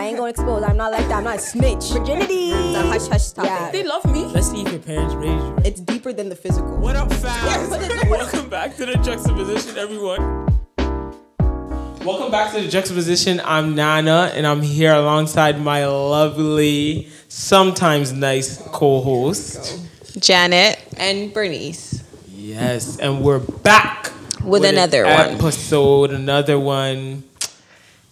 I ain't gonna expose. I'm not like that. I'm not a snitch. Virginity. It's a hush hush topic. Yeah. They love me. Let's see if your parents raised you. It's deeper than the physical. What up, fam? but Welcome back to the juxtaposition, everyone. Welcome back to the juxtaposition. I'm Nana, and I'm here alongside my lovely, sometimes nice co-host. Janet. And Bernice. Yes, and we're back With an another one. episode, another one.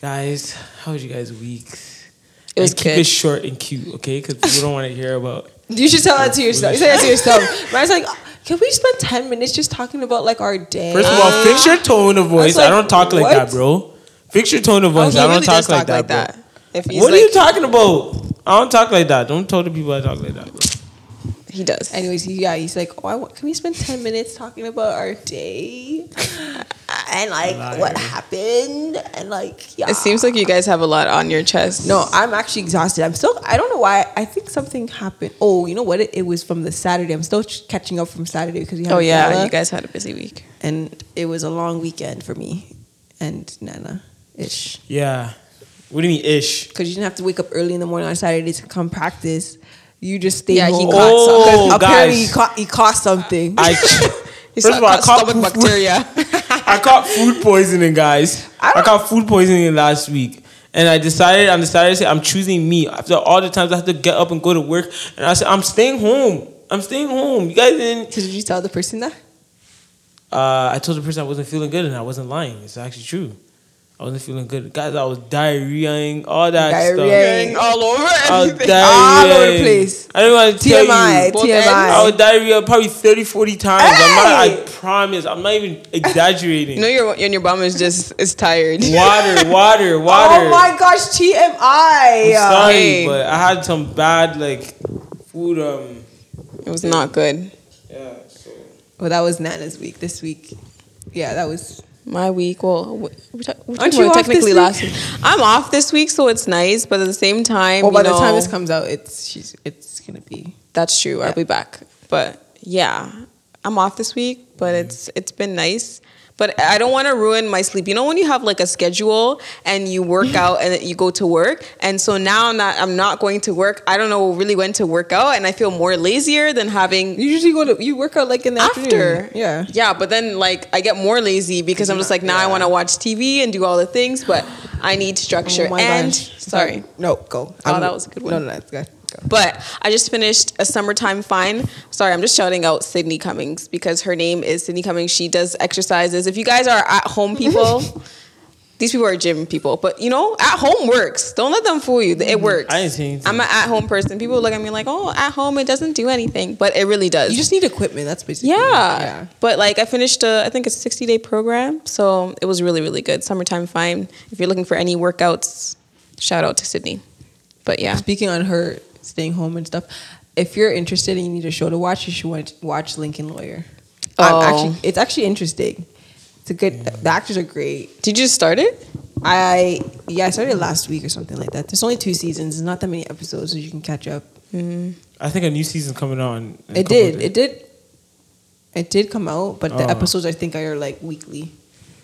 Guys, how was you guys' weeks? It was and keep it short and cute, okay? Because people don't want to hear about. You should tell that to yourself. You say that to yourself. But I was like, can we spend 10 minutes just talking about like our day? First of all, fix your tone of voice. like, I don't talk like what? that, bro. Fix your tone of Oh, voice. he I don't really talk, like, talk that, like bro. If he's What like, are you talking about? I don't talk like that. Don't tell the people I talk like that. Bro. He does. Anyways, yeah, he's like, oh, I want, can we spend 10 minutes talking about our day? And like Liar. what happened? And like, yeah. It seems like you guys have a lot on your chest. No, I'm actually exhausted. I'm still. I don't know why. I think something happened. Oh, you know what? It, it was from the Saturday. I'm still ch- catching up from Saturday because we had Oh yeah, gala, you guys had a busy week. and it was a long weekend for me and Nana ish. Yeah. What do you mean, ish? Because you didn't have to wake up early in the morning on Saturday to come practice. You just stayed Yeah, he home. caught Oh, Because apparently he guys. caught, he caught something. I He First of all, I caught stomach food- bacteria. I caught food poisoning, guys. I, caught food poisoning last week. And I decided I on the Saturday I'm choosing me. After all the times I had to get up and go to work. And I said, I'm staying home. I'm staying home. You guys didn't Did you tell the person that? uh, I told the person I wasn't feeling good and I wasn't lying. It's actually true. I wasn't feeling good. Guys, I was diarrheaing, all that Diarrheaing. stuff. all over I was everything. All over the place. I didn't want to tell TMI. you. Both TMI. I was diarrhea probably 30, 40 times. I'm not, I promise. I'm not even exaggerating. You know your and your bum is just is tired. water, water, water. Oh my gosh, TMI. I'm sorry, Hey. but I had some bad like food. Um, It was not good. yeah. So Well, that was Nana's week. This week, yeah, that was. My week. Well, we we talk- we're Aren't talking you about off this technically week? last week. I'm off this week, so it's nice. But at the same time, Well, by you the time this comes out, it's she's it's gonna be. That's true. I'll be back. But yeah, I'm off this week, but mm-hmm. it's it's been nice. But I don't want to ruin my sleep. You know when you have like a schedule and you work out and you go to work, and so now I'm not I'm not going to work. I don't know really when to work out, and I feel more lazier than having You usually go to you work out like in the after. afternoon. Yeah. yeah. But then like I get more lazy because I'm just like now I want to watch TV and do all the things, but I need structure. Oh my and gosh. sorry, No, go. Oh, that was a good one. No, no, that's good. But I just finished a summertime fine. Sorry, I'm just shouting out Sydney Cummings because her name is Sydney Cummings. She does exercises. If you guys are at home people, these people are gym people. But you know, at home works. Don't let them fool you. It mm-hmm. works. I ain't saying anything. I'm an at home person. People look at me like, oh, at home it doesn't do anything, but it really does. You just need equipment. That's basically. yeah. Yeah. But like I finished a I think it's a 60 day program, so it was really really good. Summertime fine. If you're looking for any workouts, shout out to Sydney. But yeah. Speaking on her staying home and stuff, if you're interested and you need a show to watch, you should watch, watch Lincoln Lawyer. I'm Oh. actually, it's actually interesting. It's a good. The actors are great. Did you just start it? I yeah, I started last week or something like that. There's only two seasons. There's not that many episodes, so you can catch up. Mm-hmm. I think a new season coming on. It did. It did. It did come out, but the Oh. episodes I think are like weekly.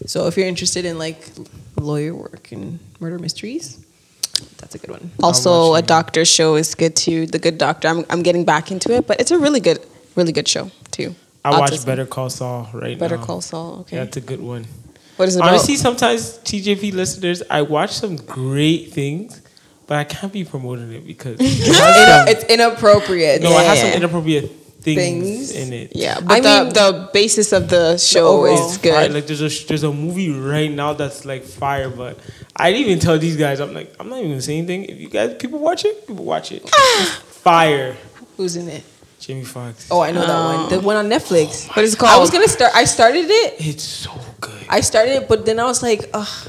So if you're interested in like lawyer work and murder mysteries, that's a good one. Also, a doctor show is good too. The Good Doctor. I'm I'm getting back into it, but it's a really good, really good show too. I watch Better Call Saul right Better now. Call Saul. Okay. That's a good one. what is it about? Honestly, sometimes TJP listeners, I watch some great things, but I can't be promoting it because it some, It's inappropriate. no, it has some Yeah. inappropriate things, Things. in it. yeah, but I the mean- the basis of the show overall. is Fire. good. Like there's a there's a movie right now that's like fire, but I didn't even tell these guys. I'm like I'm not even gonna say anything. If you guys people watch it, people watch it. Fire. Who's in it? Jamie Foxx. Oh, I know that one. The oh. one on Netflix. Oh what is it called? I was gonna start. I started it. It's so good. I started it, but then I was like, ugh.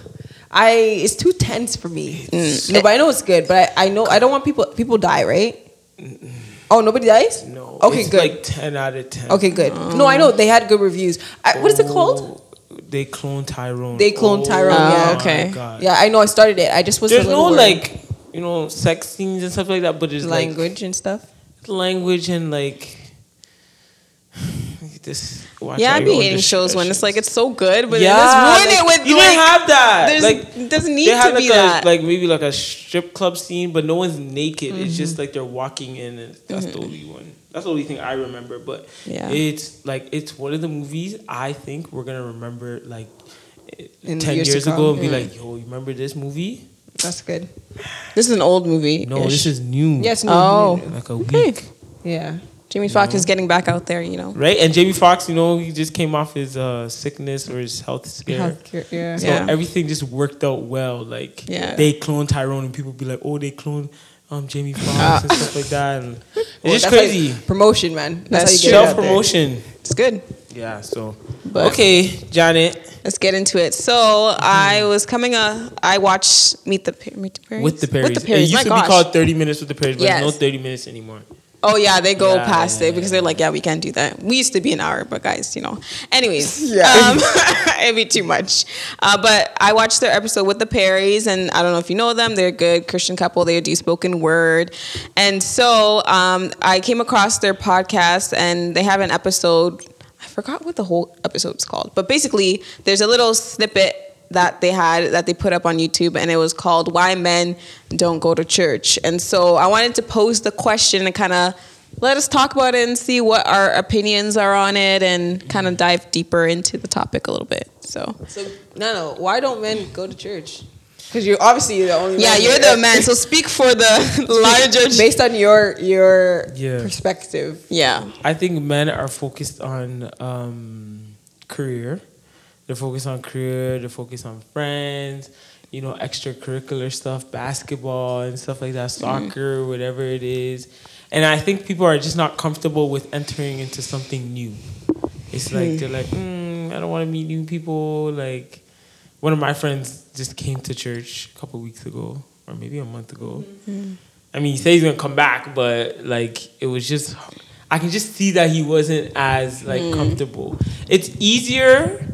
I it's too tense for me. Mm. No, but I know it's good. But I, I know I don't want people. People die, right? Oh, nobody dies. No. Okay, it's good. Like ten out of ten. okay, good. No, I know they had good reviews. I, what is it called? Oh, They cloned Tyrone. They cloned Tyrone, Oh, yeah. okay. God. Yeah, I know. I started it. I just was. a There's no worried. like you know sex scenes and stuff like that, but it's language and stuff. language and like this. Watch Yeah, I you're be under hating shows when it's like it's so good, but yeah, yeah, just ruin like, it with you like, didn't have that. there's- Like it doesn't need they had to like be a that. like maybe like a strip club scene, but no one's naked. It's Mm-hmm. just like they're walking in, and that's the only one. That's the only thing I remember. But Yeah. it's like it's one of the movies I think we're gonna remember like In ten years years ago come. and be like, yo, you remember this movie? That's good. this is an old movie. No, this is new. Yes. No, Oh. no, no. like a Okay. Yeah. Jamie Foxx is getting back out there. You know. Right, and Jamie Foxx, you know, he just came off his uh, sickness or his health scare. Healthcare. Yeah. So Yeah. everything just worked out well. Like Yeah. they cloned Tyrone, and people be like, "Oh, they cloned um, Jamie Foxx and stuff like that." And it's Well, just crazy. you- promotion, man. That's, That's how you get self promotion. It's good. Yeah. So But- okay, Janet, Let's get into it. So I was coming. Uh, I watched Meet the Meet the Perrys. with the Perrys. With the Perrys. It My used to gosh. be called Thirty Minutes with the Perrys, but Yes. no thirty minutes anymore. Oh yeah, they go Yeah, past yeah, it because they're like, yeah, we can't do that. We used to be an hour, but guys, you know. Anyways, Yeah. um, it'd be too much. Uh, but I watched their episode with the Perrys, and I don't know if you know them. They're a good Christian couple. They do spoken word, and so um, I came across their podcast, and they have an episode. I forgot what the whole episode's called, but basically, there's a little snippet that they had that they put up on YouTube and it was called Why Men Don't Go to Church. And so I wanted to pose the question and kind of let us talk about it and see what our opinions are on it and kind of dive deeper into the topic a little bit. So So no, no. Why don't men go to church? Because you're obviously the only. yeah, man you're here. the man. So speak for the larger. Based on your your Yeah. perspective. Yeah. I think men are focused on um, career. They're focused on career. They're focused on friends. You know, extracurricular stuff, basketball and stuff like that, soccer, whatever it is. And I think people are just not comfortable with entering into something new. It's like they're like, mm, I don't want to meet new people. Like one of my friends just came to church a couple weeks ago, or maybe a month ago. I mean, he said he's gonna come back, but like it was just, I can just see that he wasn't as like Mm. comfortable. It's easier.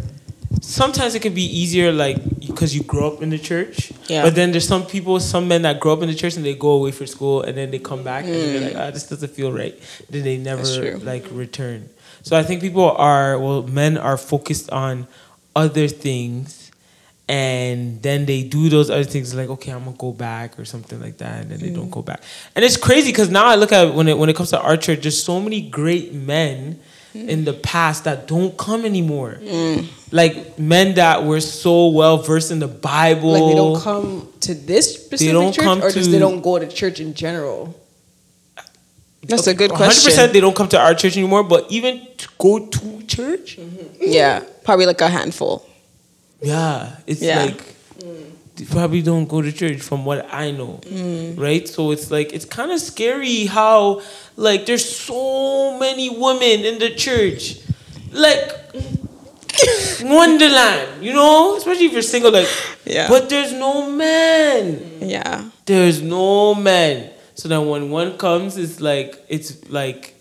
Sometimes it can be easier, like because you grow up in the church. Yeah. But then there's some people, some men that grow up in the church and they go away for school and then they come back and they're like, ah, this doesn't feel right. Then they never Mm. Like return. So I think people are well, men are focused on other things and then they do those other things like okay i'm gonna go back or something like that and then they don't Mm. go back and it's crazy because now i look at when it when it comes to our church there's so many great men Mm. in the past that don't come anymore like men that were so well versed in the bible Like they don't come to this specific don't church, come or just they don't go to church in general. That's a good question. 100% question. they don't come to our church anymore but even to go to church Yeah. Probably like a handful. Yeah, it's Yeah. like they probably don't go to church from what I know, mm. right? So it's like it's kind of scary how like there's so many women in the church, like Wonderland, you know, especially if you're single, like. Yeah. But there's no man. Yeah. There's no man. So then when one comes, it's like it's like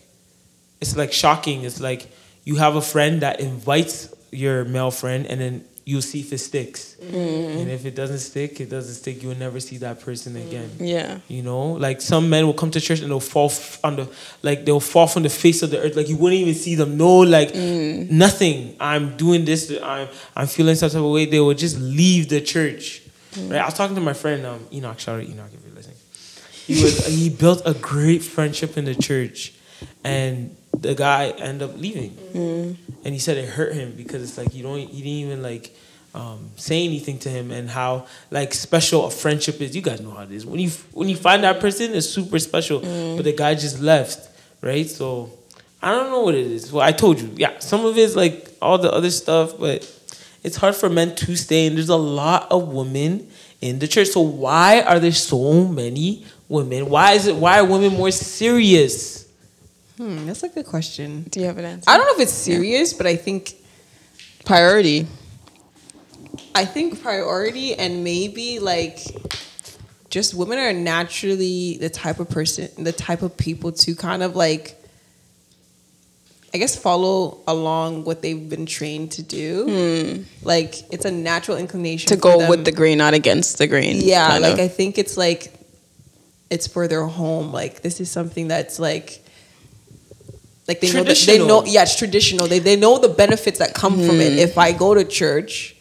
it's like shocking. It's like you have a friend that invites your male friend, and then you'll see if it sticks. And if it doesn't stick, it doesn't stick. You'll never see that person again. Mm. Yeah. You know, like some men will come to church and they'll fall f- on the, like they'll fall from the face of the earth. Like you wouldn't even see them. No, like mm. nothing. I'm doing this. I'm I'm feeling some type of way. They will just leave the church. Mm. Right. I was talking to my friend um, Enoch. Shout out Enoch if you're listening. He was he built a great friendship in the church, and the guy ended up leaving. And he said it hurt him because it's like you don't. He didn't even like um, say anything to him and how like special a friendship is. You guys know how it is. When you when you find that person, it's super special. But the guy just left, right? So I don't know what it is. Well, I told you, yeah. Some of it's like all the other stuff, but it's hard for men to stay. And there's a lot of women in the church. So why are there so many women? Why is it? Why are women more serious? Hmm, that's a good question. Do you have an answer? I don't know if it's serious, but I think Priority. I think priority and maybe like just women are naturally the type of person, the type of people to kind of like, I guess, follow along what they've been trained to do. Like it's a natural inclination To go with the grain, not against the grain. Yeah, like of. I think it's like it's for their home. Like this is something that's like like they know that they know yeah it's traditional they, they know the benefits that come from Mm-hmm. it if i go to church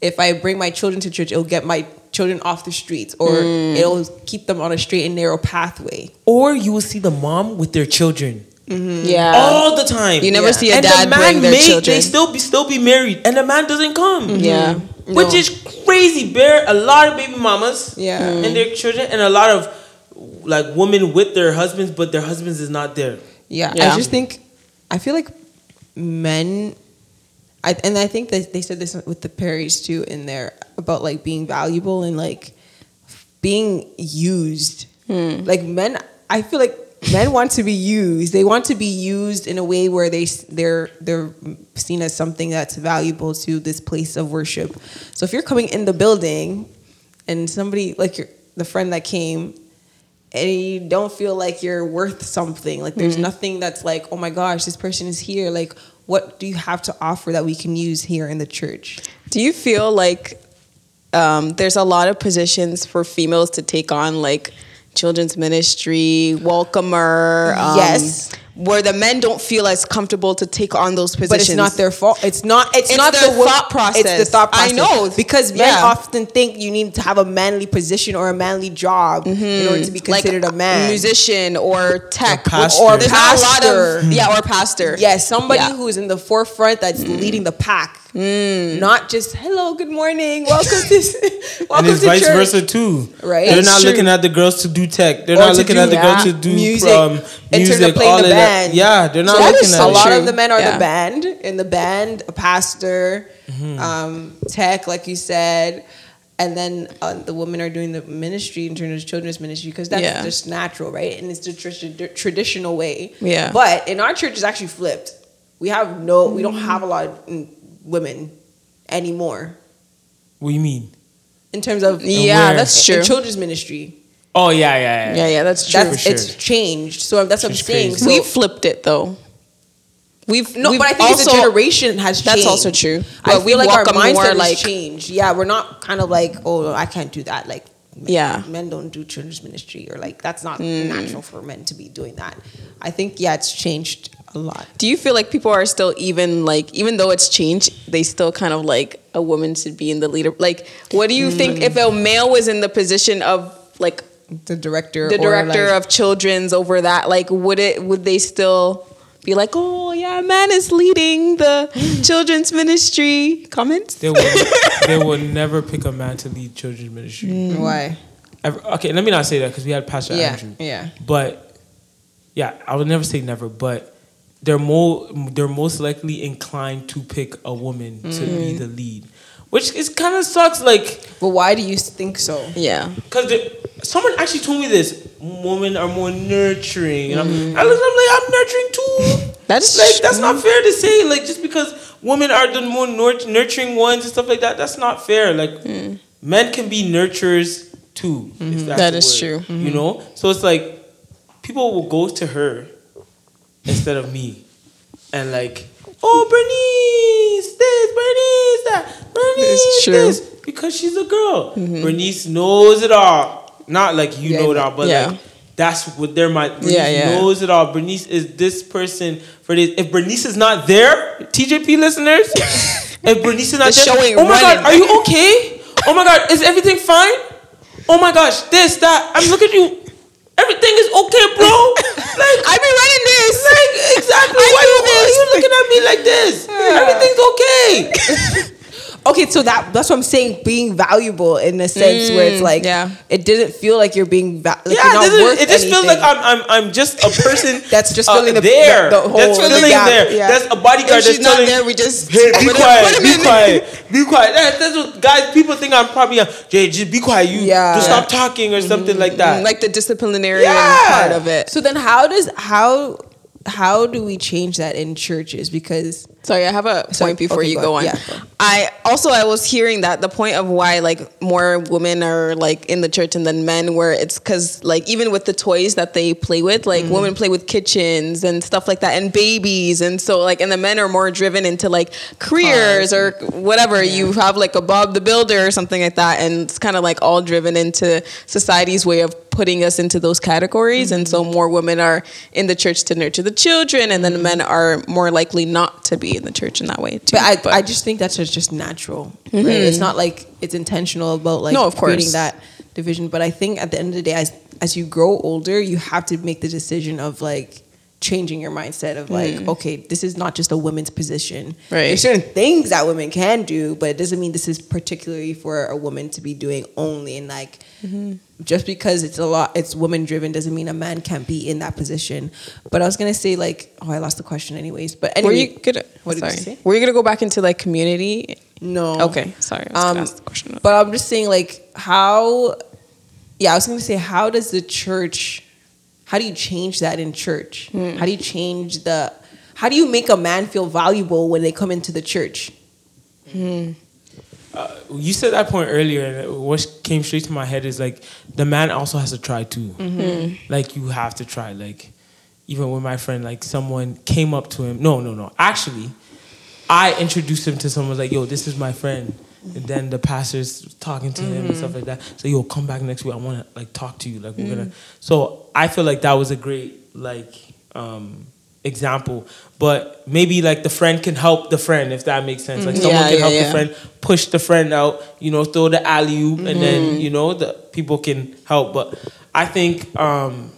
if i bring my children to church it'll get my children off the streets or Mm. it'll keep them on a straight and narrow pathway Or you will see the mom with their children Yeah. all the time. You never Yeah. see a and dad the man bring their may, children. They still be still be married, and the man doesn't come. yeah. which is crazy. Bear a lot of baby mamas, Yeah. Mm. and their children, and a lot of like women with their husbands, but their husbands is not there. Yeah, Yeah. I just think I feel like men, I, and I think that they said this with the Perrys too in there about like being valuable and like being used. Hmm. Like men, I feel like men want to be used. They want to be used in a way where they they're they're seen as something that's valuable to this place of worship. So if you're coming in the building and somebody like your the friend that came and you don't feel like you're worth something. Like there's nothing that's like, oh my gosh, this person is here. Like, what do you have to offer that we can use here in the church? Do you feel like um, there's a lot of positions for females to take on, like children's ministry, welcomer? Um, Yes. Where the men don't feel as comfortable to take on those positions. But it's not their fault. It's not. It's, It's not their the wo- thought process. It's the thought process. I know. because men Yeah. often think you need to have a manly position or a manly job in order to be mm-hmm. considered a man. musician or tech, Or pastor. or there's not a lot Pastor. of yeah, or pastor. Yes, somebody Yeah. who's in the forefront that's mm-hmm. leading the pack, not just hello, good morning, welcome to welcome and it's to vice church. versa too. Right. They're It's not true. looking at the girls to do tech. They're Or not looking do at the girls to do Music, um, in terms of music, playing all the of that. band. Yeah, they're not So looking is at so a lot true. of the men are Yeah. the band in the band, a pastor, Mm-hmm. um, tech, like you said, and then uh, the women are doing the ministry in terms of children's ministry because that's Yeah. just natural, right? And it's the tr- traditional way. Yeah. But in our church, it's actually flipped. We have no, we don't have a lot of mm, women anymore What do you mean? in terms of Yeah, where? that's in true. children's ministry. Oh yeah, yeah, yeah. Yeah, yeah, that's true. That's For it's changed. So that's what I'm saying. So, we flipped it though. We've no, we've but I think it's a generation has changed. That's also true. But we feel like our mindset more, has like- changed. Yeah, we're not kind of like, oh, I can't do that. Like, men, Yeah. men don't do children's ministry, or like that's not Mm. natural for men to be doing that. I think yeah, it's changed a lot. Do you feel like people are still even like even though it's changed, they still kind of like a woman should be in the leader? Like, what do you mm. think if a male was in the position of like The director, the or, director like- of children's over that? Like, would it would they still be like, oh yeah, a man is leading the children's ministry? Comments? They will, they will never pick a man to lead children's ministry. Mm. Mm. why? Ever- okay, let me not say that because we had Pastor Yeah, Andrew. yeah. But yeah, I would never say never, but they're more they're most likely inclined to pick a woman to Mm-hmm. be the lead, which is kind of sucks. Like But why do you think so? Yeah. because someone actually told me this: women are more nurturing, and I'm, Mm-hmm. I look, I'm like, I'm nurturing too. That's like that's not fair to say. Like just because women are the more nur- nurturing ones and stuff like that, that's not fair. Like men can be nurturers too. if that's That the is word, true. You know, so it's like people will go to her instead of me, and like, oh Bernice, this Bernice, that Bernice, this because she's a girl. Mm-hmm. Bernice knows it all. Not like you Yeah, know it all, but yeah. like that's what their mind. Bernice Yeah, yeah. knows it all. Bernice is this person for this. If Bernice is not there, TJP listeners, if Bernice is not The there, oh my god, are you okay? Oh my god, is everything fine? Oh my gosh, this, that. I'm looking at you. Everything is okay, bro. Like I've been running this. like exactly. I Why do you, why this. you looking at me like this? Everything's okay. Okay, so that that's what I'm saying. Being valuable in a sense where it's mm, like, yeah. it didn't feel like you're being va- like yeah, you're not this worth it just feels like. I'm, I'm I'm just a person That's just uh, filling the- there. the- the hole, that's the filling gap, there. yeah. That's a bodyguard If she's that's not telling there, we just Hey, be put him- quiet, be quiet, be quiet. That, that's what guys. People think I'm probably uh, a Jay. Just be quiet. You Yeah. just stop talking or something like mm, that. like the disciplinarian Yeah. part of it. So then, how does how how do we change that in churches? Because Sorry, I have a point Sorry, before okay, you go go on. Yeah. I also I was hearing that the point of why like more women are like in the church and then men where it's cuz like even with the toys that they play with like Mm-hmm. women play with kitchens and stuff like that and babies and so like and the men are more driven into like careers or whatever. You have like a Bob the Builder or something like that and it's kind of like all driven into society's way of putting us into those categories and so more women are in the church to nurture the children and then men are more likely not to be in the church in that way too But I, I just think that's just, just natural. Right? Mm-hmm. It's not like it's intentional about like No, of creating that division. But I think at the end of the day, as as you grow older, you have to make the decision of like changing your mindset of like, mm. okay, this is not just a women's position. Right. There's certain things that women can do, but it doesn't mean this is particularly for a woman to be doing only. And like, mm-hmm. Just because it's a lot, it's woman driven, doesn't mean a man can't be in that position. But I was gonna say like, oh, I lost the question anyways. But were anyway, you gonna what did you say? were you gonna go back into like community No. okay sorry Um, ask the question But I'm just saying, like, how? Yeah, I was going to say, how does the church? How do you change that in church? Hmm. How do you change the? How do you make a man feel valuable when they come into the church? Uh, you said that point earlier, and what came straight to my head is like the man also has to try too. Mm-hmm. Like you have to try. Like even with my friend, like someone came up to him. No, no, no. Actually, I introduced him to someone like, "Yo, this is my friend." And then the pastor's talking to him and mm-hmm. stuff like that. So, yo, come back next week. I want to like talk to you. Like we're gonna. Mm-hmm. So I feel like that was a great like um example. But maybe like the friend can help the friend if that makes sense. Like someone Yeah, can yeah, help yeah. the friend push the friend out, you know, throw the alley oop, and Mm-hmm. then you know the people can help. But I think um,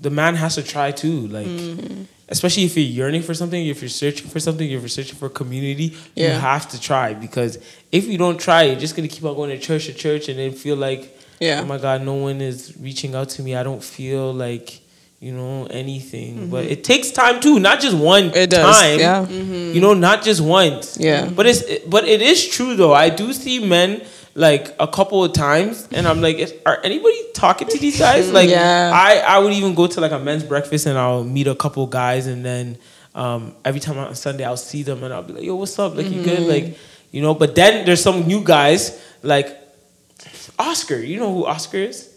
the man has to try too, like. Mm-hmm. Especially if you're yearning for something, if you're searching for something, if you're searching for community, you have to try because if you don't try, you're just gonna keep on going to church to church and then feel like, Yeah. oh my god, no one is reaching out to me. I don't feel like, you know, anything. But it takes time too, not just one Mm-hmm. It does, time. yeah. You know, not just once. Yeah. But it's but it is true though. I do see men like a couple of times, and I'm like, are anybody talking to these guys? Like, Yeah. I I would even go to like a men's breakfast, and I'll meet a couple guys, and then um, every time on Sunday I'll see them, and I'll be like, yo, what's up? Like, you good? Like, you know. But then there's some new guys like Oscar. You know who Oscar is?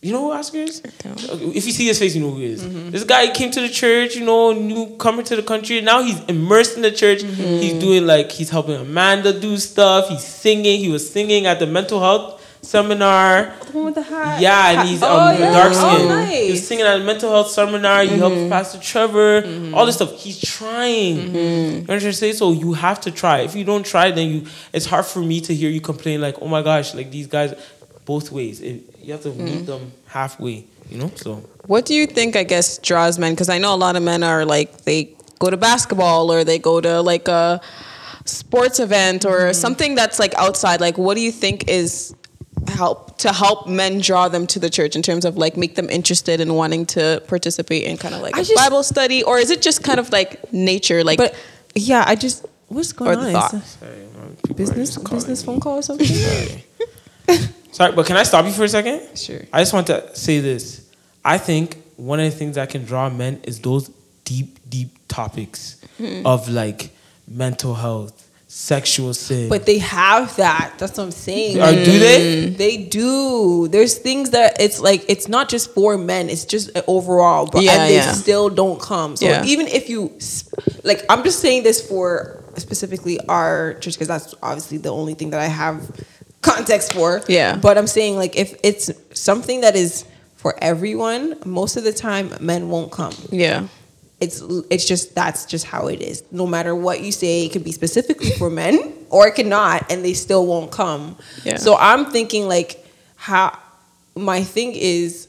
You know who Oscar is? If you see his face, you know who he is. This guy came to the church, you know, newcomer to the country. Now he's immersed in the church. He's doing like he's helping Amanda do stuff. He's singing. He was singing at the mental health seminar. The one with the hat. Yeah, and he's um, Oh, yeah. dark Oh, skin. nice. He was singing at a mental health seminar. He helped Pastor Trevor. All this stuff. He's trying. You know what I'm saying? So you have to try. If you don't try, then you. It's hard for me to hear you complain like, "Oh my gosh, like these guys." Both ways. It, you have to meet them halfway. You know. So What do you think, I guess, draws men? Because I know a lot of men are like, they go to basketball or they go to like a sports event or Mm-hmm. something that's like outside. Like, what do you think is help to help men draw them to the church in terms of like make them interested in wanting to participate in kind of like I a just- Bible study? Or is it just kind of like nature? Like, But yeah, I just what's or going the on? thought? Sorry, man, people business just business me. phone call or something? Sorry. Sorry, but can I stop you for a second? Sure. I just want to say this. I think one of the things that can draw men is those deep, deep topics Hmm. of like mental health, sexual sin. But they have that. That's what I'm saying. Or do they? They do. There's things that it's like it's not just for men. It's just overall. But Yeah, and they yeah. still don't come. So Yeah. even if you like, I'm just saying this for specifically our church because that's obviously the only thing that I have context for. Yeah. But I'm saying like if it's something that is for everyone, most of the time men won't come yeah. it's it's just that's just how it is. No matter what you say, it could be specifically for men or it cannot and they still won't come. Yeah. So I'm thinking like how my thing is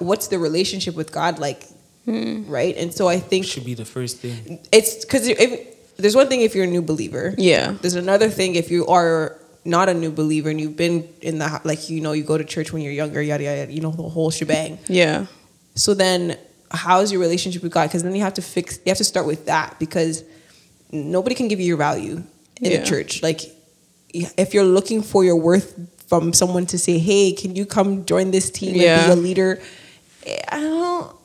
what's the relationship with God like, Hmm. right? And so I think should be the first thing. it's because if there's one thing if you're a new believer, Yeah. There's another thing if you are not a new believer and you've been in the like you know you go to church when you're younger, yada yada, you know the whole shebang. Yeah. So then, how's your relationship with God? Because then you have to fix. You have to start with that because nobody can give you your value in Yeah. the church. Like, if you're looking for your worth from someone to say, "Hey, can you come join this team Yeah. and be a leader?" Eh, I don't.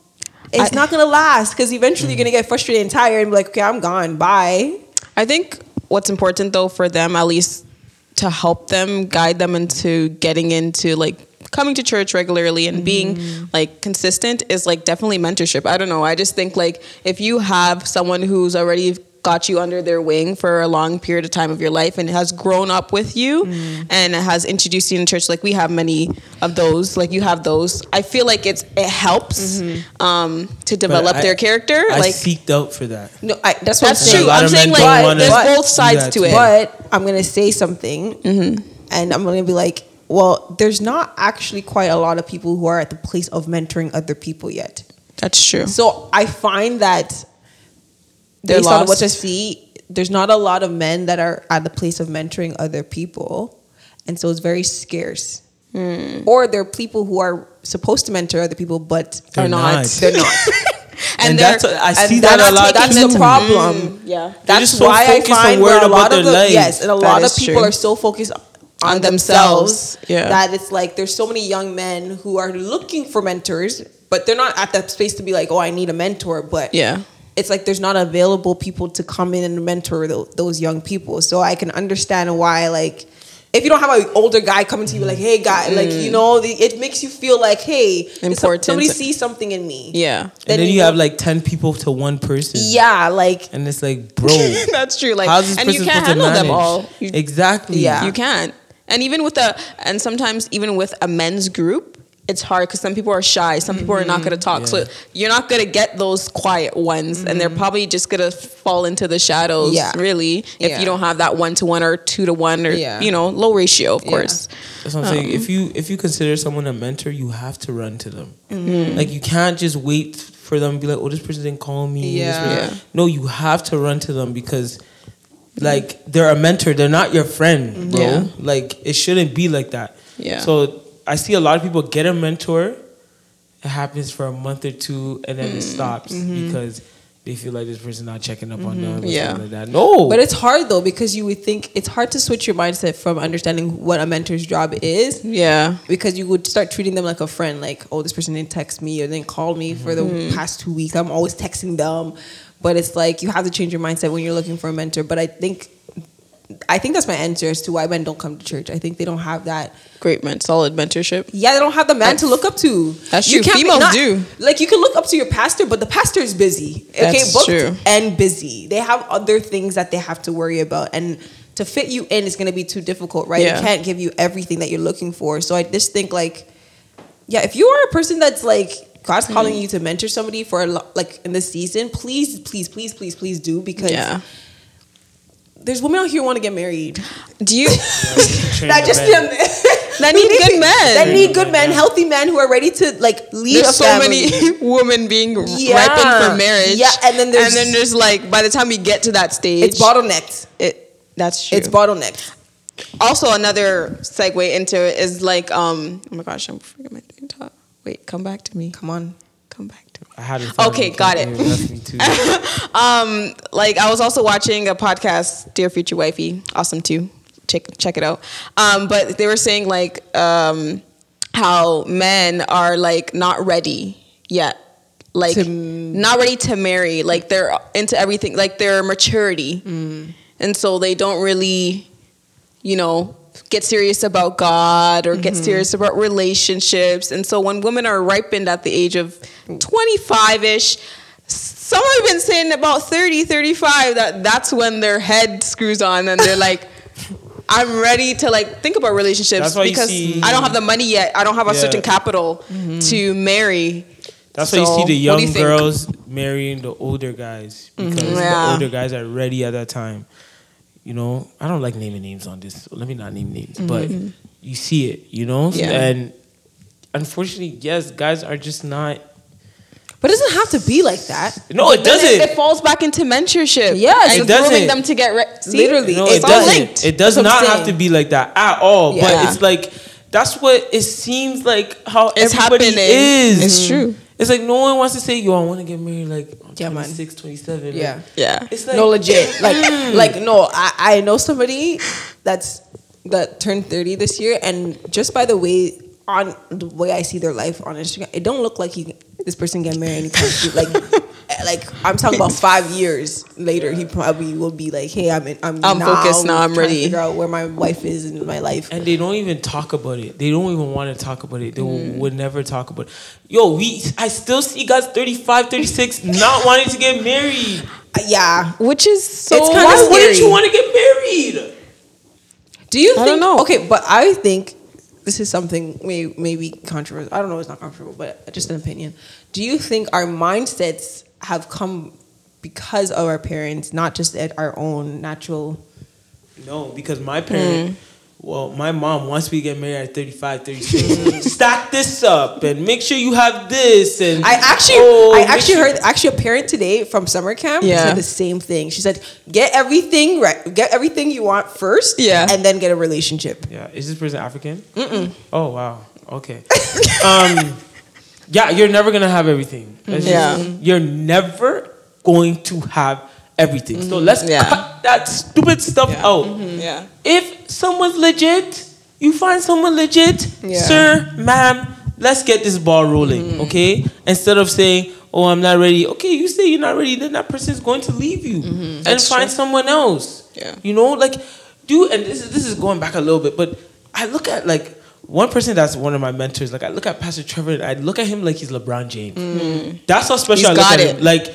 It's I- not gonna last because eventually you're gonna get frustrated and tired and be like, okay, I'm gone. Bye. I think what's important though for them, at least to help them, guide them into getting into like coming to church regularly and being mm. like consistent is like definitely mentorship. I don't know. I just think like if you have someone who's already got you under their wing for a long period of time of your life and has grown up with you and has introduced you in church like we have many of those like you have those i feel like it's it helps um, to develop I- their character I like seeked out for that. No, I, that's what that's I'm saying. True i'm saying like there's do both sides to it But I'm gonna say something, Mm-hmm. and I'm gonna be like, well, there's not actually quite a lot of people who are at the place of mentoring other people yet. that's true So I find that They're based on what lost. I see, there's not a lot of men that are at the place of mentoring other people, and so it's very scarce. Hmm. Or there are people who are supposed to mentor other people, but They're are not. not. they're not. And, they're- that's what, I and see that a lot. That's the problem. yeah That's just so why I find worried where a about lot their of the, lives. yes, and a That lot of people true. are so focused on, On themselves, themselves, yeah. that it's like there's so many young men who are looking for mentors, but they're not at that space to be like, oh, I need a mentor. But yeah it's like there's not available people to come in and mentor tho- those young people. So I can understand why, like, if you don't have an older guy coming to you like, hey, guy, like, you mm. know, the, it makes you feel like, hey, Important. somebody sees something in me. yeah and then you have like ten people to one person. yeah, like, And it's like, bro, that's true like how's this and person you can't supposed to handle them all you, exactly. Yeah. you can't and even with a and sometimes even with a men's group it's hard because some people are shy some people are not going to talk so you're not going to get those quiet ones and they're probably just going to fall into the shadows Yeah. really if Yeah. you don't have that one to one or two to one or Yeah. you know low ratio of Yeah. course That's what I'm saying. Um, If you if you consider someone a mentor, you have to run to them. Mm-hmm. Like you can't just wait for them to be like, oh, this person didn't call me. Yeah. person- Yeah. No, you have to run to them because like they're a mentor. They're not your friend, bro. Yeah. Like it shouldn't be like that. Yeah. So I see a lot of people get a mentor. It happens for a month or two and then it Mm-hmm. stops because they feel like this person not checking up on them. Or Yeah. something like that. No. But it's hard though because you would think it's hard to switch your mindset from understanding what a mentor's job is yeah because you would start treating them like a friend like oh this person didn't text me or didn't call me for the Mm-hmm. past 2 weeks I'm always texting them but it's like you have to change your mindset when you're looking for a mentor but I think I think that's my answer as to why men don't come to church. I think they don't have that. great man solid mentorship Yeah, they don't have the man to look up to. That's You true. Females not- do. Like you can look up to your pastor, but the pastor is busy. Okay, That's booked true. and busy. They have other things that they have to worry about, and to fit you in is going to be too difficult, right? Yeah. They can't give you everything that you're looking for. So I just think like, yeah, if you are a person that's like God's calling Mm. you to mentor somebody for a lo- like in this season, please, please, please, please, please do because yeah there's women out here who want to get married. do you That just men. that need good men that need good men, healthy men who are ready to like lead there's a so family. many women being Yeah. ripened for marriage. Yeah, and then there's- and then there's like by the time we get to that stage, It's bottlenecked. It that's true. It's bottlenecked. also another segue into it is like um oh my gosh I'm forgetting my thing talk. Wait, come back to me. Come on. Come back to me. I had it. Okay, got it. That's me too. Um, like I was also watching a podcast, Dear Future Wifey, awesome too. Check check it out. Um, but they were saying like um, how men are like not ready yet, like To- not ready to marry. Like they're into everything, like their maturity, and so they don't really, you know. Get serious about God or get mm-hmm. serious about relationships. And so when women are ripened at the age of 25 ish, some have been saying about 30 35 that that's when their head screws on and they're like i'm ready to like think about relationships That's why you because see- i don't have the money yet i don't have a Yeah. certain capital mm-hmm. to marry That's why you see the young you girls marrying the older guys because mm-hmm. the Yeah. older guys are ready at that time. You know, I don't like naming names on this. So let me not name names, but mm-hmm. you see it. You know, Yeah. and unfortunately, yes, guys are just not. But it doesn't have to be like that. No, it doesn't. it falls back into mentorship Yes, and it doesn't. grooming them to get re- See? Literally, No, It's it all doesn't. linked. It does That's what I'm not have to saying. be like that at all. Yeah. But it's like that's what it seems like how It's everybody happening. is. It's true. It's like no one wants to say, "Yo, I want to get married." Like I'm Yeah, 26, 27. Yeah. Like, yeah it's like no, legit. Like, like no, I, I know somebody that's that turned 30 this year, and just by the way, on the way I see their life on Instagram, it don't look like he this person get married anytime soon. Like, like I'm talking about five years later, he probably will be like, "Hey, I'm in, I'm, I'm now focused now, I'm ready to. Figure out where my wife is in my life." and they don't even talk about it. They don't even want to talk about it. They Mm. would never talk about it. Yo, we I still see guys 35, 36 not wanting to get married. Uh, yeah. Which is so. It's kinda Why scary. wouldn't you want to get married? Do you I think? don't know. Okay, but I think this is something may maybe controversial. I don't know. It's not controversial, but just an opinion. Do you think our mindsets have come because of our parents, not just at our own natural? No, because my parent, well, my mom wants me to get married at 35, 36. Stack this up and make sure you have this. And I actually, oh, I actually sure- heard actually a parent today from summer camp Yeah. said the same thing. She said, "Get everything right, get everything you want first, Yeah. and then get a relationship." Yeah, is this person African? Mm-mm. Oh wow. Okay. um, yeah, you're never gonna have everything. That's Yeah. just- you're never going to have everything. So let's Yeah. cut that stupid stuff Yeah. out. Yeah. If someone's legit, you find someone legit, Yeah. sir, ma'am, let's get this ball rolling, Mm-hmm. okay? Instead of saying, "Oh, I'm not ready." Okay, you say you're not ready, then that person is going to leave you and Mm-hmm. That's find true. someone else. Yeah. You know, like, dude, and this is this is going back a little bit, but I look at like one person that's one of my mentors. Like, I look at Pastor Trevor, and I look at him like he's LeBron James. That's how special Mm. He's I look got at it. him. Like,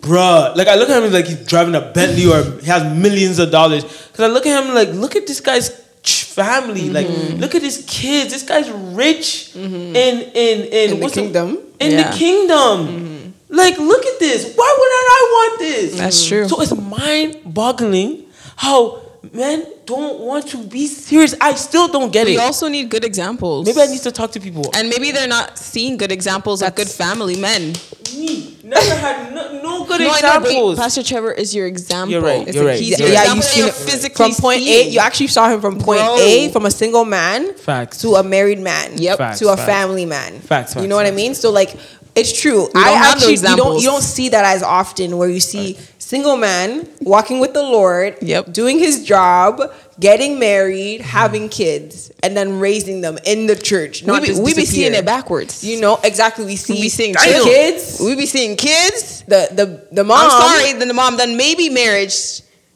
bruh, like I look at him like he's driving a Bentley or he has millions of dollars. Cause I look at him like, look at this guy's family. Like, Mm-hmm. look at his kids. This guy's rich in in in, In the kingdom. in Yeah. the kingdom. Like, look at this. Why wouldn't I want this? That's true. So it's mind boggling how men don't want to be serious. I still don't get We it. We also need good examples. Maybe I need to talk to people. And maybe they're not seeing good examples of good family men. Me never had no, no good No, I know, examples. Pastor Trevor is your example. You're right, It's you're right, He's you're your yeah, you that seen you're physically from point seeing. A. You actually saw him from point Bro. A, from a single man, Facts. to a married man, Yep. Facts, to a facts. family man. Facts, You facts, know what I facts, mean? So like, it's true. We I don't have actually those you don't examples. you don't see that as often where you see single man walking with the Lord, Yep. doing his job, getting married, having kids, and then raising them in the church. Not we be, just we be seeing it backwards. You know exactly. We see we be seeing the kids, We be seeing kids. the the the mom. I'm sorry, then the mom, then maybe marriage.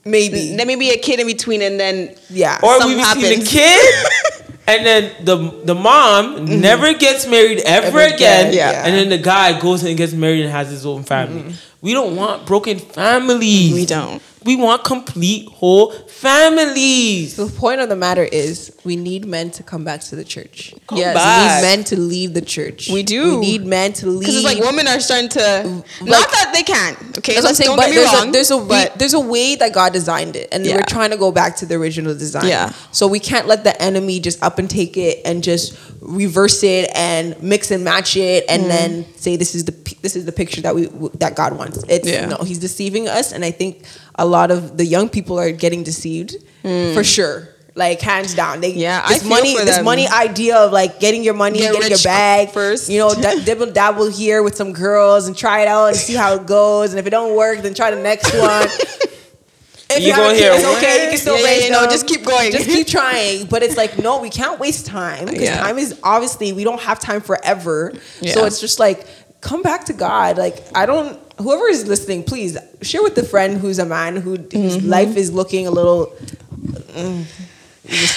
maybe. Then maybe a kid in between, and then yeah. or something we see the happens. kid, and then the the mom never gets married ever, Ever again. again, yeah. Mm-hmm. And then the guy goes and gets married and has his own family. We don't want broken families. We don't. We want complete whole families. The point of the matter is, we need men to come back to the church. Come Yes. back. We need men to leave the church. We do. We need men to leave. because it's like women are starting to. not that they can't. Okay, That's what I'm saying. don't But get me there's wrong. a there's a way, but there's a way that God designed it, and Yeah. we're trying to go back to the original design. Yeah. So we can't let the enemy just up and take it and just reverse it and mix and match it, Mm. and then say this is the this is the picture that we that God wants. It's Yeah. no, He's deceiving us, and I think a lot of the young people are getting deceived for sure. Like hands down, they Mm. Yeah, this money this them. money idea of like getting your money, Get getting your bag first. You know, da- dibble dabble here with some girls and try it out and see how it goes. And if it don't work, then try the next one. If You go here, it's okay. You can still Yeah, yeah, raise yeah, just keep going. Just keep trying. But it's like, no, we can't waste time because Yeah. time is obviously we don't have time forever. So it's just like come back to God. Like I don't. Whoever is listening, please share with the friend who's a man who whose Mm-hmm. life is looking a little. Mm,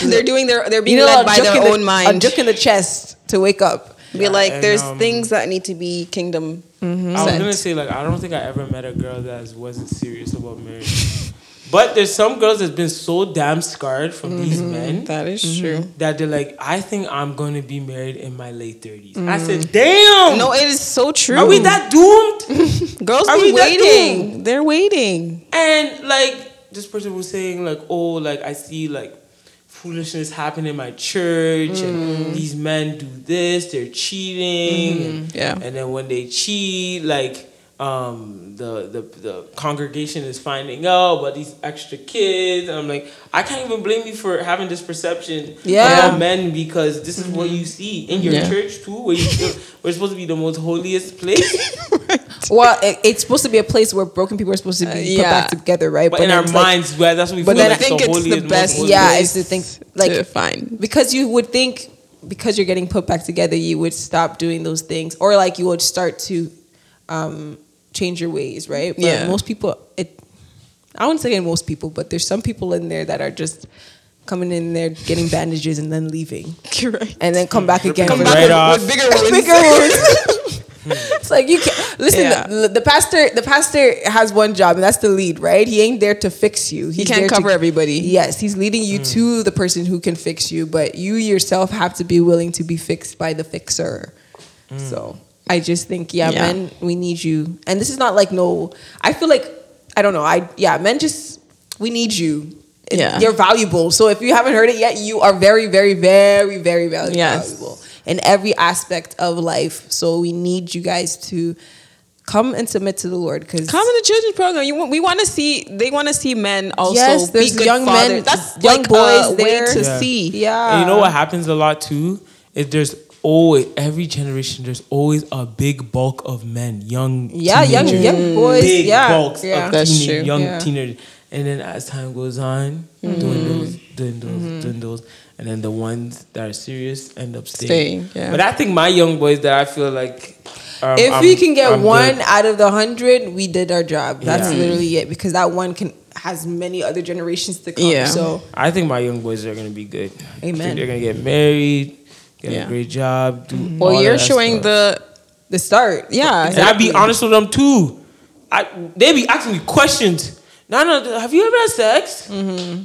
they're doing their. They're being you know, led a by juck their in the- mind. A juck in the chest to wake up. Be like, and, there's um, things that need to be kingdom. Mm-hmm. I was gonna say like I don't think I ever met a girl that wasn't serious about marriage. but there's some girls that's been so damn scarred from these mm-hmm. men That is mm-hmm. true. that they're like, I think I'm gonna be married in my late 30s. I said, damn. No, it is so true. are we that doomed? Girls are that waiting. They're waiting. and like this person was saying like, oh, like I see like foolishness happen in my church, and mm. these men do this, they're cheating, mm-hmm. and, Yeah. and then when they cheat, like um the, the the congregation is finding out about these extra kids and i'm like i can't even blame you for having this perception Yeah. about men because this is what mm-hmm. you see in your Yeah. church too where you feel we're supposed to be the most holiest place Well, it, it's supposed to be a place where broken people are supposed to be Uh, put back together, right? but, in our it's like- minds well, that's what we but feel then like I think the it's the holiest, most best holy Yeah, place it's the thing, like- to find. because you would think because you're getting put back together, you would stop doing those things, or like you would start to um, change your ways, right? But Yeah. most people, it. I wouldn't say most people, but there's some people in there that are just coming in there, getting bandages, and then leaving, Correct. and then come back again. Come back right off. with bigger wounds. bigger wounds. it's like you can't listen. Yeah. The, the pastor, the pastor has one job, and that's to lead, right? He ain't there to fix you. He's can't there to- cover everybody. Yes, he's leading you Mm. to the person who can fix you, but you yourself have to be willing to be fixed by the fixer. Mm. So I just think, yeah, Yeah. men, we need you. And this is not like no. I feel like I don't know. I yeah, men just we need you. Yeah. you're valuable. So if you haven't heard it yet, you are very, very, very, very valuable. Yes. valuable in every aspect of life. So we need you guys to come and submit to the Lord because Come in the children's program. You want, we want to see. They want to see men also Yes, be there's good young fathers. men, That's young like boys a way there. to Yeah. see. yeah, And you know what happens a lot too? Is there's always every generation there's always a big bulk of men, young Yeah, young young boys. big yeah, bulks yeah. of That's teenage, true. young Yeah. teenagers. And then as time goes on, Mm-hmm. dwindles, dwindles, dwindles, and then the ones that are serious end up staying. Staying, yeah. But I think my young boys that I feel like um, if I'm- we can get I'm one good. out of the hundred, we did our job. That's Yeah. literally it because that one can has many other generations to come. Yeah. So I think my young boys are gonna be good. Amen. they're gonna get married, get Yeah. a great job. Do Well, all of you're showing stuff. the the start. yeah. And I be honest with them too. I they be asking me questions. No, no, have you ever had sex? Mm-hmm.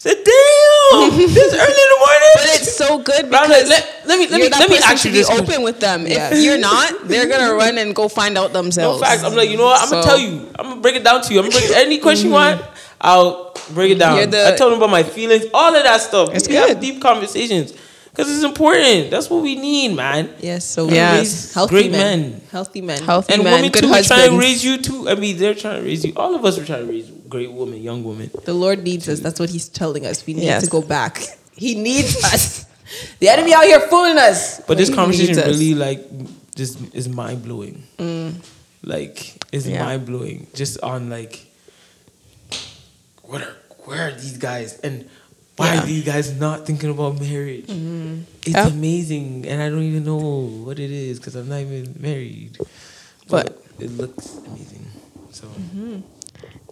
Said, damn, this early in the morning. But it's so good because like, let, let me let me let me person ask to you be open question. with them. Yes. If you're not, they're gonna run and go find out themselves. No facts. I'm like, you know what? I'm gonna tell you. I'm gonna break it down to you. I'm gonna break any question you mm-hmm. want. I'll break it down. The- I tell them about my feelings, all of that stuff. It's we have good. deep conversations because it's important. That's what we need, man. Yes. So we Yes. raise healthy Great men. men. Healthy men. Healthy And men, women good too. We're trying to raise you too. I mean, they're trying to raise you. All of us are trying to raise great women, young woman. The Lord needs us. That's what He's telling us. We need Yes. to go back. He needs us. The enemy out here fooling us. But this He conversation really like just is mind blowing. Like it's Yeah. mind blowing. Just on like what are where are these guys and why Yeah. are these guys not thinking about marriage? Mm-hmm. It's Yeah. amazing, and I don't even know what it is because I'm not even married. But- it looks amazing. So mm-hmm.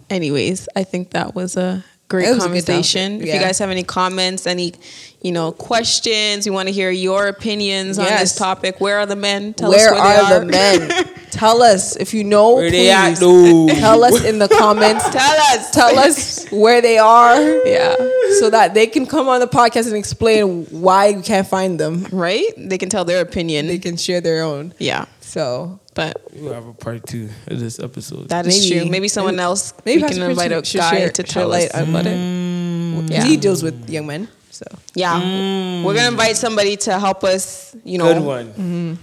Anyways, I think that was a great It was a good conversation. If you guys have any comments, any you know questions, we want to hear your opinions on this topic, where are the men? Tell where us where are, they are. the men? Tell us if you know. where please. they at though? Tell us in the comments. Tell us. Tell us where they are. Yeah. So that they can come on the podcast and explain why we can't find them. Right? They can tell their opinion. They can share their own. yeah. So But We'll have a part two of this episode. that is Maybe. true. Maybe someone Maybe- else. maybe we can invite a Prince guy share- to share tell light us. about it. Yeah. He deals with young men. So Yeah. We're gonna invite somebody to help us. You know, Good one.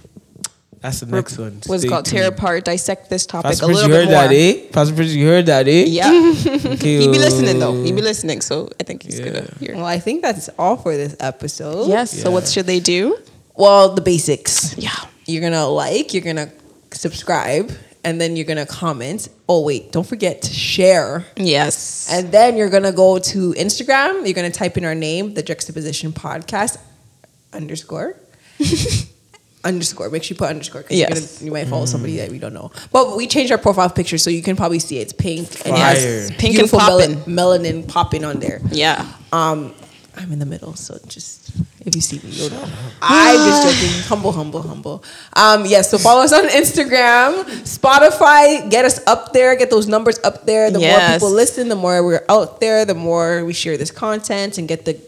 That's the next one. what's it Stay called? Tear apart, dissect this topic Pastor a Prince, little you bit heard more. that, eh? Pastor Prince, you heard that, eh? Yeah. Okay, He'd be listening though. He'd be listening, so I think he's Yeah. gonna hear. well, I think that's all for this episode. Yes. So what should they do? Well, the basics. Yeah. You're gonna like. You're gonna subscribe, and then you're gonna comment. Oh wait, don't forget to share. Yes. And then you're gonna go to Instagram. You're gonna type in our name, the Juxtaposition Podcast underscore. underscore. Make sure you put underscore because Yes. you might follow somebody that we don't know. But we changed our profile picture so you can probably see it. it's pink and it has Pink and beautiful poppin'. mel- melanin popping on there. yeah. Um, I'm in the middle, so just if you see me, you'll know. I'm just joking. Humble, humble, humble. Um, yes, so follow us on Instagram, Spotify. Get us up there. Get those numbers up there. The more people listen, the more we're out there. The more we share this content and get the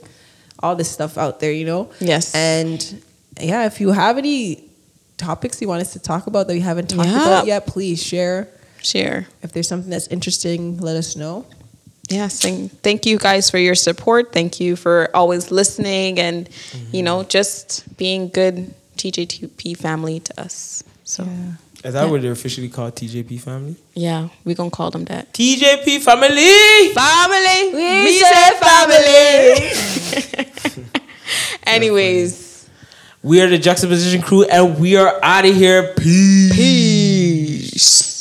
all this stuff out there. You know. Yes. And yeah, if you have any topics you want us to talk about that we haven't talked Yeah. about yet, please share. Share. If there's something that's interesting, let us know. Yes, and thank you guys for your support. Thank you for always listening and you know mm-hmm. just being good TJTP family to us. So yeah, Is that what they're officially called? TJP family? Yeah, we gonna call them that. TJP family. Family. We Me say say family. Anyways, We are the Juxtaposition crew, and we are out of here. Peace. peace.